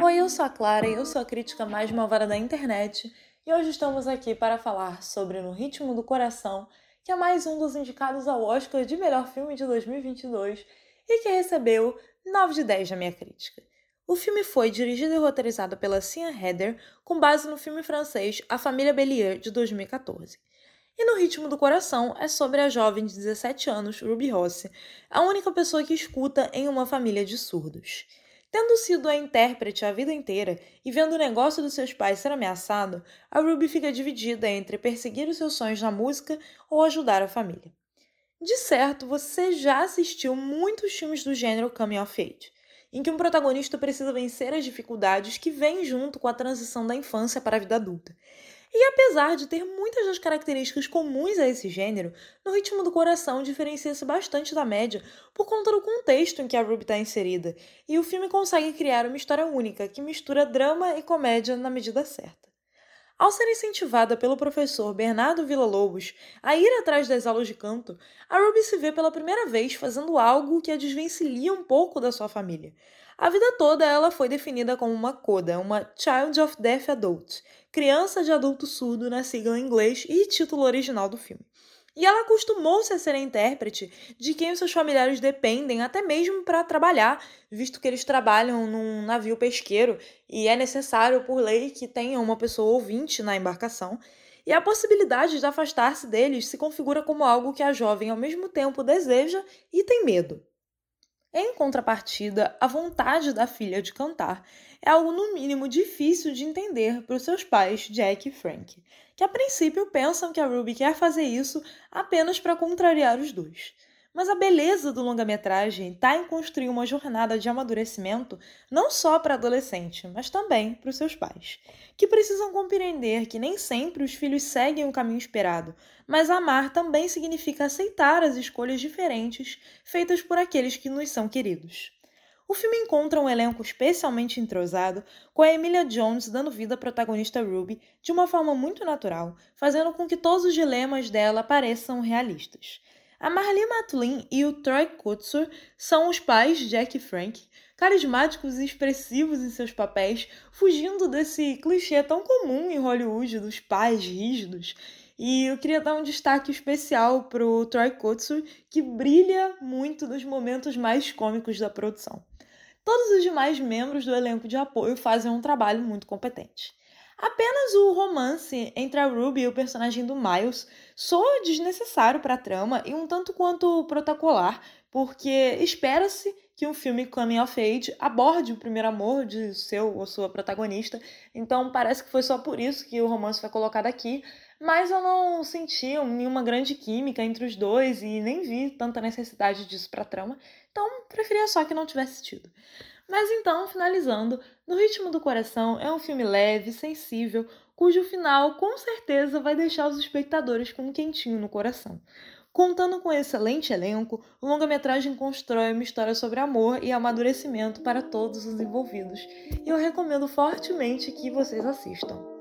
Oi, eu sou a Clara e eu sou a crítica mais malvada da internet e hoje estamos aqui para falar sobre No Ritmo do Coração, que é mais um dos indicados ao Oscar de melhor filme de 2022 e que recebeu 9 de 10 na minha crítica. O filme foi dirigido e roteirizado pela Cia Heather com base no filme francês A Família Bélier de 2014. E no Ritmo do Coração é sobre a jovem de 17 anos, Ruby Rossi, a única pessoa que escuta em uma família de surdos. Tendo sido a intérprete a vida inteira e vendo o negócio dos seus pais ser ameaçado, a Ruby fica dividida entre perseguir os seus sonhos na música ou ajudar a família. De certo, você já assistiu muitos filmes do gênero Coming of Age, em que um protagonista precisa vencer as dificuldades que vêm junto com a transição da infância para a vida adulta. E apesar de ter muitas das características comuns a esse gênero, no ritmo do coração diferencia-se bastante da média por conta do contexto em que a Ruby está inserida, e o filme consegue criar uma história única que mistura drama e comédia na medida certa. Ao ser incentivada pelo professor Bernardo Villa-Lobos a ir atrás das aulas de canto, a Ruby se vê pela primeira vez fazendo algo que a desvencilha um pouco da sua família. A vida toda ela foi definida como uma CODA, uma Child of Deaf Adult, criança de adulto surdo na sigla em inglês e título original do filme. E ela acostumou-se a ser a intérprete de quem os seus familiares dependem, até mesmo para trabalhar, visto que eles trabalham num navio pesqueiro e é necessário, por lei, que tenha uma pessoa ouvinte na embarcação. E a possibilidade de afastar-se deles se configura como algo que a jovem ao mesmo tempo deseja e tem medo. Em contrapartida, a vontade da filha de cantar é algo no mínimo difícil de entender para os seus pais, Jack e Frank, que a princípio pensam que a Ruby quer fazer isso apenas para contrariar os dois. Mas a beleza do longa-metragem está em construir uma jornada de amadurecimento não só para adolescente, mas também para os seus pais, que precisam compreender que nem sempre os filhos seguem o caminho esperado, mas amar também significa aceitar as escolhas diferentes feitas por aqueles que nos são queridos. O filme encontra um elenco especialmente entrosado, com a Emilia Jones dando vida à protagonista Ruby de uma forma muito natural, fazendo com que todos os dilemas dela pareçam realistas. A Marlee Matlin e o Troy Kotsur são os pais Jack e Frank, carismáticos e expressivos em seus papéis, fugindo desse clichê tão comum em Hollywood dos pais rígidos. E eu queria dar um destaque especial para o Troy Kotsur, que brilha muito nos momentos mais cômicos da produção. Todos os demais membros do elenco de apoio fazem um trabalho muito competente. Apenas o romance entre a Ruby e o personagem do Miles soa desnecessário para a trama e um tanto quanto protocolar, porque espera-se que um filme coming of age aborde o primeiro amor de seu ou sua protagonista, então parece que foi só por isso que o romance foi colocado aqui, mas eu não senti nenhuma grande química entre os dois e nem vi tanta necessidade disso para a trama, então preferia só que não tivesse tido. Mas então, finalizando, No Ritmo do Coração é um filme leve, sensível, cujo final com certeza vai deixar os espectadores com um quentinho no coração. Contando com um excelente elenco, o longa-metragem constrói uma história sobre amor e amadurecimento para todos os envolvidos, e eu recomendo fortemente que vocês assistam.